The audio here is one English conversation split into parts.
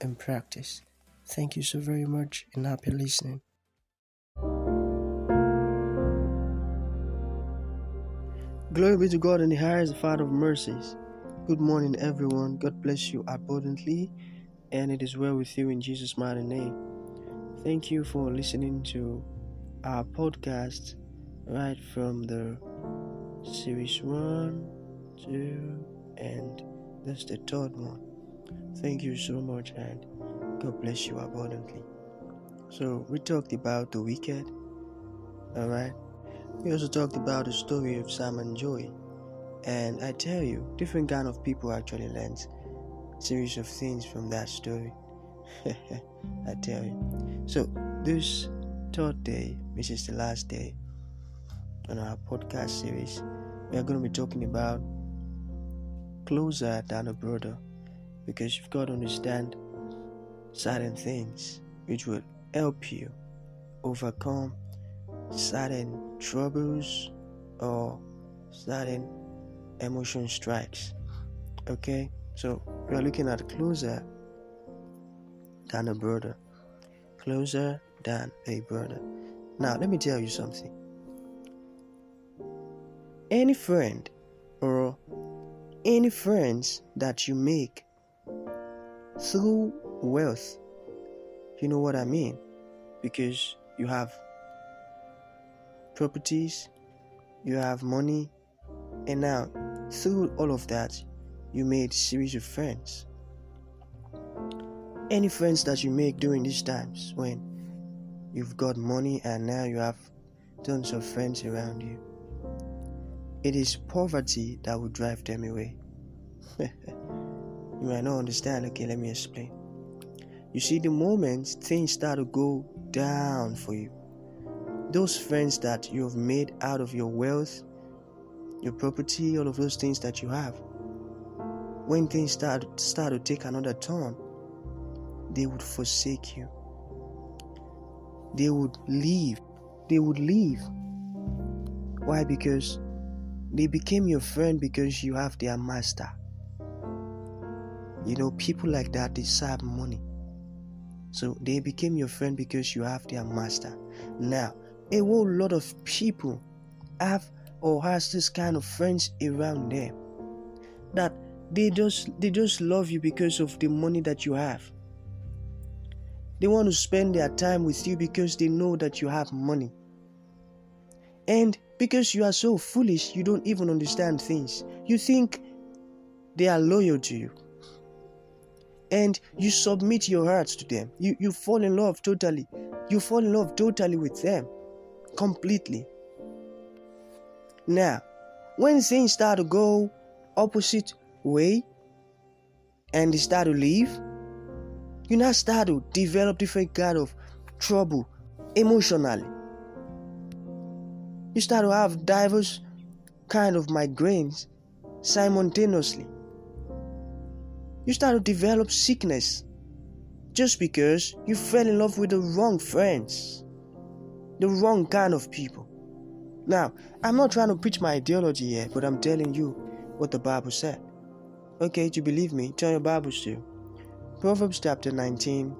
and practice. Thank you so very much and happy listening. Glory be to God in the highest, Father of mercies. Good morning, everyone. God bless you abundantly, and it is well with you in Jesus' mighty name. Thank you for listening to our podcast right from the series one, two, and that's the third one. Thank you so much, and God bless you abundantly. So, we talked about the wicked, alright? We also talked about the story of Sam and Joy. And I tell you, different kind of people actually learn series of things from that story. I tell you. So this third day, which is the last day on our podcast series, we are going to be talking about closer than a brother because you've got to understand certain things which will help you overcome certain troubles or certain emotion strikes. Okay, so we are looking at closer than a brother, closer than a brother. Now, let me tell you something. Any friend or any friends that you make through wealth, you know what I mean? Because you have properties, you have money, and now through all of that, you made series of friends. Any friends that you make during these times when you've got money and now you have tons of friends around you, it is poverty that will drive them away. you might not understand. Okay, let me explain. You see, the moment things start to go down for you, those friends that you have made out of your wealth, your property, all of those things that you have, when things start start to take another turn, they would forsake you. They would leave. They would leave. Why? Because they became your friend because you have their master. You know, people like that deserve money. So they became your friend because you have their master. Now, a whole lot of people have or has this kind of friends around them that they just they just love you because of the money that you have. They want to spend their time with you because they know that you have money. And because you are so foolish, you don't even understand things. You think they are loyal to you. And you submit your hearts to them. You, you fall in love totally. You fall in love totally with them. Completely. Now, when things start to go opposite way and they start to leave, you now start to develop different kind of trouble emotionally you start to have diverse kind of migraines simultaneously. You start to develop sickness just because you fell in love with the wrong friends, the wrong kind of people. Now, I'm not trying to preach my ideology here, but I'm telling you what the Bible said. Okay, to believe me, turn your Bibles to Proverbs chapter 19.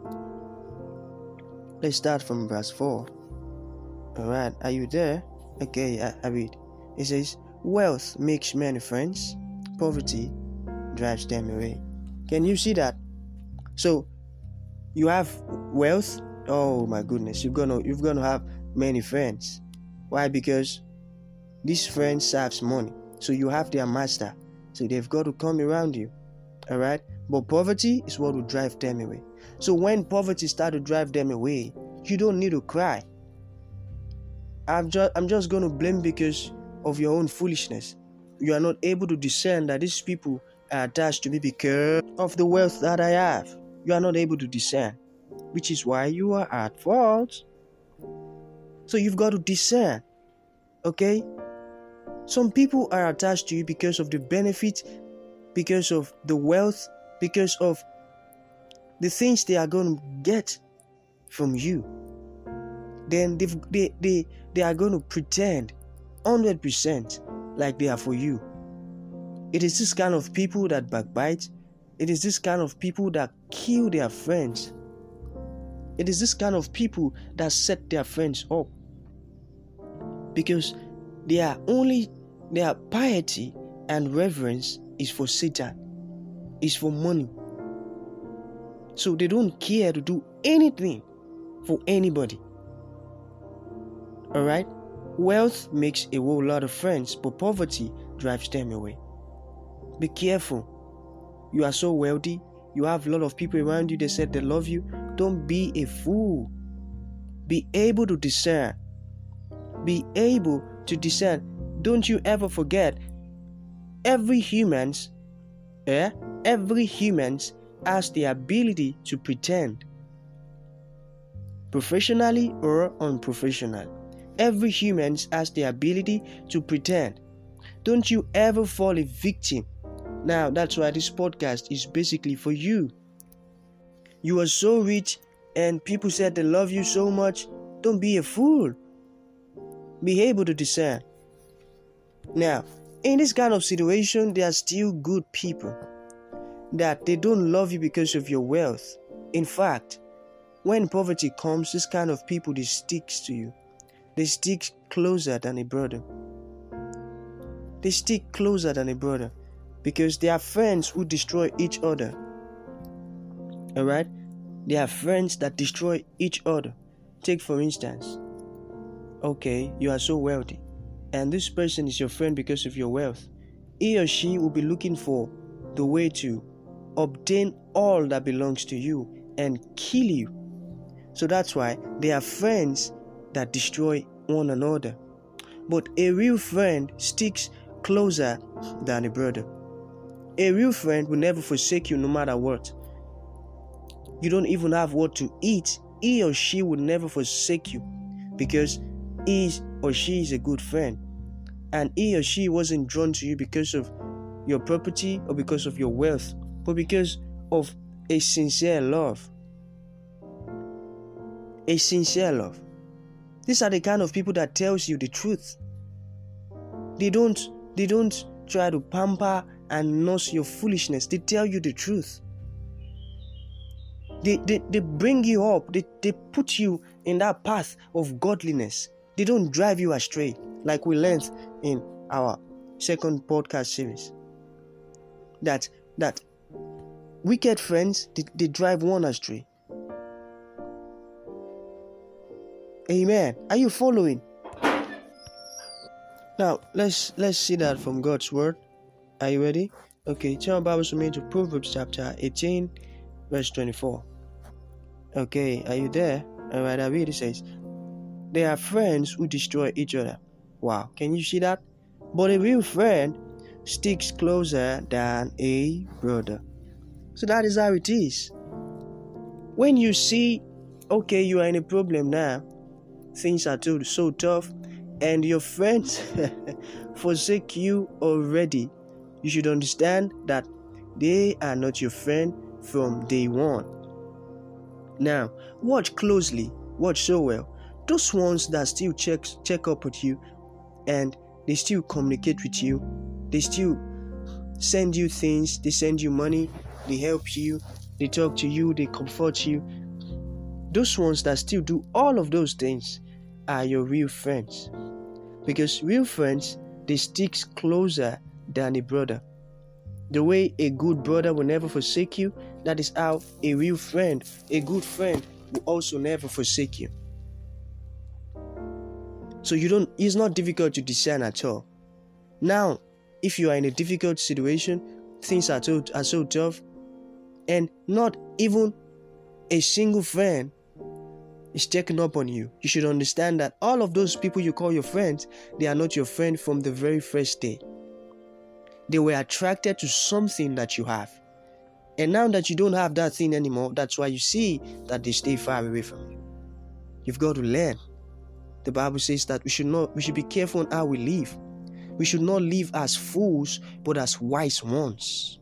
Let's start from verse 4. Alright, are you there? Okay, I, I read. It says, Wealth makes many friends, poverty drives them away. Can you see that? So, you have wealth. Oh my goodness, you're gonna you're gonna have many friends. Why? Because these friends serves money. So you have their master. So they've got to come around you. Alright? But poverty is what will drive them away. So when poverty start to drive them away, you don't need to cry. I'm just I'm just to blame because of your own foolishness. You are not able to discern that these people attached to me because of the wealth that I have. you are not able to discern, which is why you are at fault. So you've got to discern. Okay? Some people are attached to you because of the benefit, because of the wealth, because of the things they are going to get from you. Then they, they, they, they are going to pretend 100% like they are for you. It is this kind of people that backbite. It is this kind of people that kill their friends. It is this kind of people that set their friends up. Because they are only their piety and reverence is for Satan, is for money. So they don't care to do anything for anybody. Alright? Wealth makes a whole lot of friends, but poverty drives them away. Be careful. You are so wealthy, you have a lot of people around you, they said they love you. Don't be a fool. Be able to discern. Be able to discern. Don't you ever forget every humans, eh? Every humans has the ability to pretend. Professionally or unprofessional. Every human has the ability to pretend. Don't you ever fall a victim. Now, that's why this podcast is basically for you. You are so rich, and people said they love you so much. Don't be a fool. Be able to discern. Now, in this kind of situation, there are still good people that they don't love you because of your wealth. In fact, when poverty comes, this kind of people they sticks to you. They stick closer than a brother. They stick closer than a brother because they are friends who destroy each other. Alright? They are friends that destroy each other. Take, for instance, okay, you are so wealthy, and this person is your friend because of your wealth. He or she will be looking for the way to obtain all that belongs to you and kill you. So that's why they are friends that destroy one another. But a real friend sticks closer than a brother. A real friend will never forsake you no matter what. You don't even have what to eat, he or she will never forsake you because he or she is a good friend. And he or she wasn't drawn to you because of your property or because of your wealth, but because of a sincere love. A sincere love. These are the kind of people that tells you the truth. They don't they don't try to pamper and nurse your foolishness. They tell you the truth. They, they, they bring you up. They, they put you in that path of godliness. They don't drive you astray, like we learned in our second podcast series. That that wicked friends they, they drive one astray. Amen. Are you following? Now let's let's see that from God's word. Are you ready? Okay, turn your Bibles with me to Proverbs chapter 18, verse 24. Okay, are you there? Alright, I read it says, They are friends who destroy each other. Wow, can you see that? But a real friend sticks closer than a brother. So that is how it is. When you see, okay, you are in a problem now, things are too so tough and your friends forsake you already, you should understand that they are not your friend from day one. Now, watch closely, watch so well. Those ones that still check check up with you and they still communicate with you, they still send you things, they send you money, they help you, they talk to you, they comfort you. Those ones that still do all of those things are your real friends. Because real friends, they stick closer than a brother. The way a good brother will never forsake you, that is how a real friend, a good friend, will also never forsake you. So you don't it's not difficult to discern at all. Now, if you are in a difficult situation, things are so are so tough, and not even a single friend is checking up on you, you should understand that all of those people you call your friends, they are not your friend from the very first day. They were attracted to something that you have. And now that you don't have that thing anymore, that's why you see that they stay far away from you. You've got to learn. The Bible says that we should not we should be careful on how we live. We should not live as fools, but as wise ones.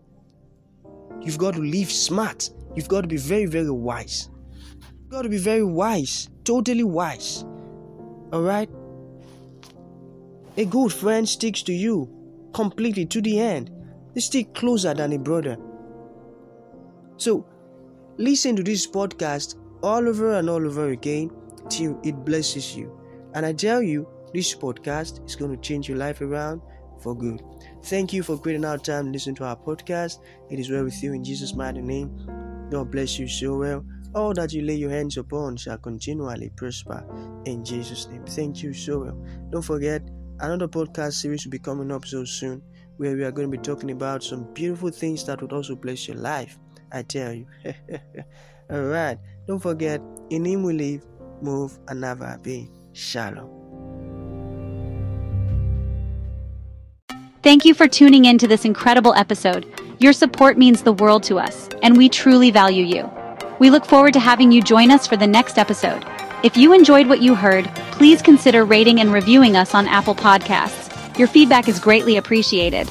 You've got to live smart. You've got to be very, very wise. You've got to be very wise, totally wise. Alright? A good friend sticks to you completely to the end. They stick closer than a brother. So, listen to this podcast all over and all over again till it blesses you. And I tell you, this podcast is going to change your life around for good. Thank you for creating our time listening to our podcast. It is well with you in Jesus' mighty name. God bless you so well. All that you lay your hands upon shall continually prosper in Jesus' name. Thank you so well. Don't forget, another podcast series will be coming up so soon where we are going to be talking about some beautiful things that would also bless your life. I tell you. All right. Don't forget, in Him we live, move, and never be. Shalom. Thank you for tuning in to this incredible episode. Your support means the world to us, and we truly value you. We look forward to having you join us for the next episode. If you enjoyed what you heard, please consider rating and reviewing us on Apple Podcasts. Your feedback is greatly appreciated.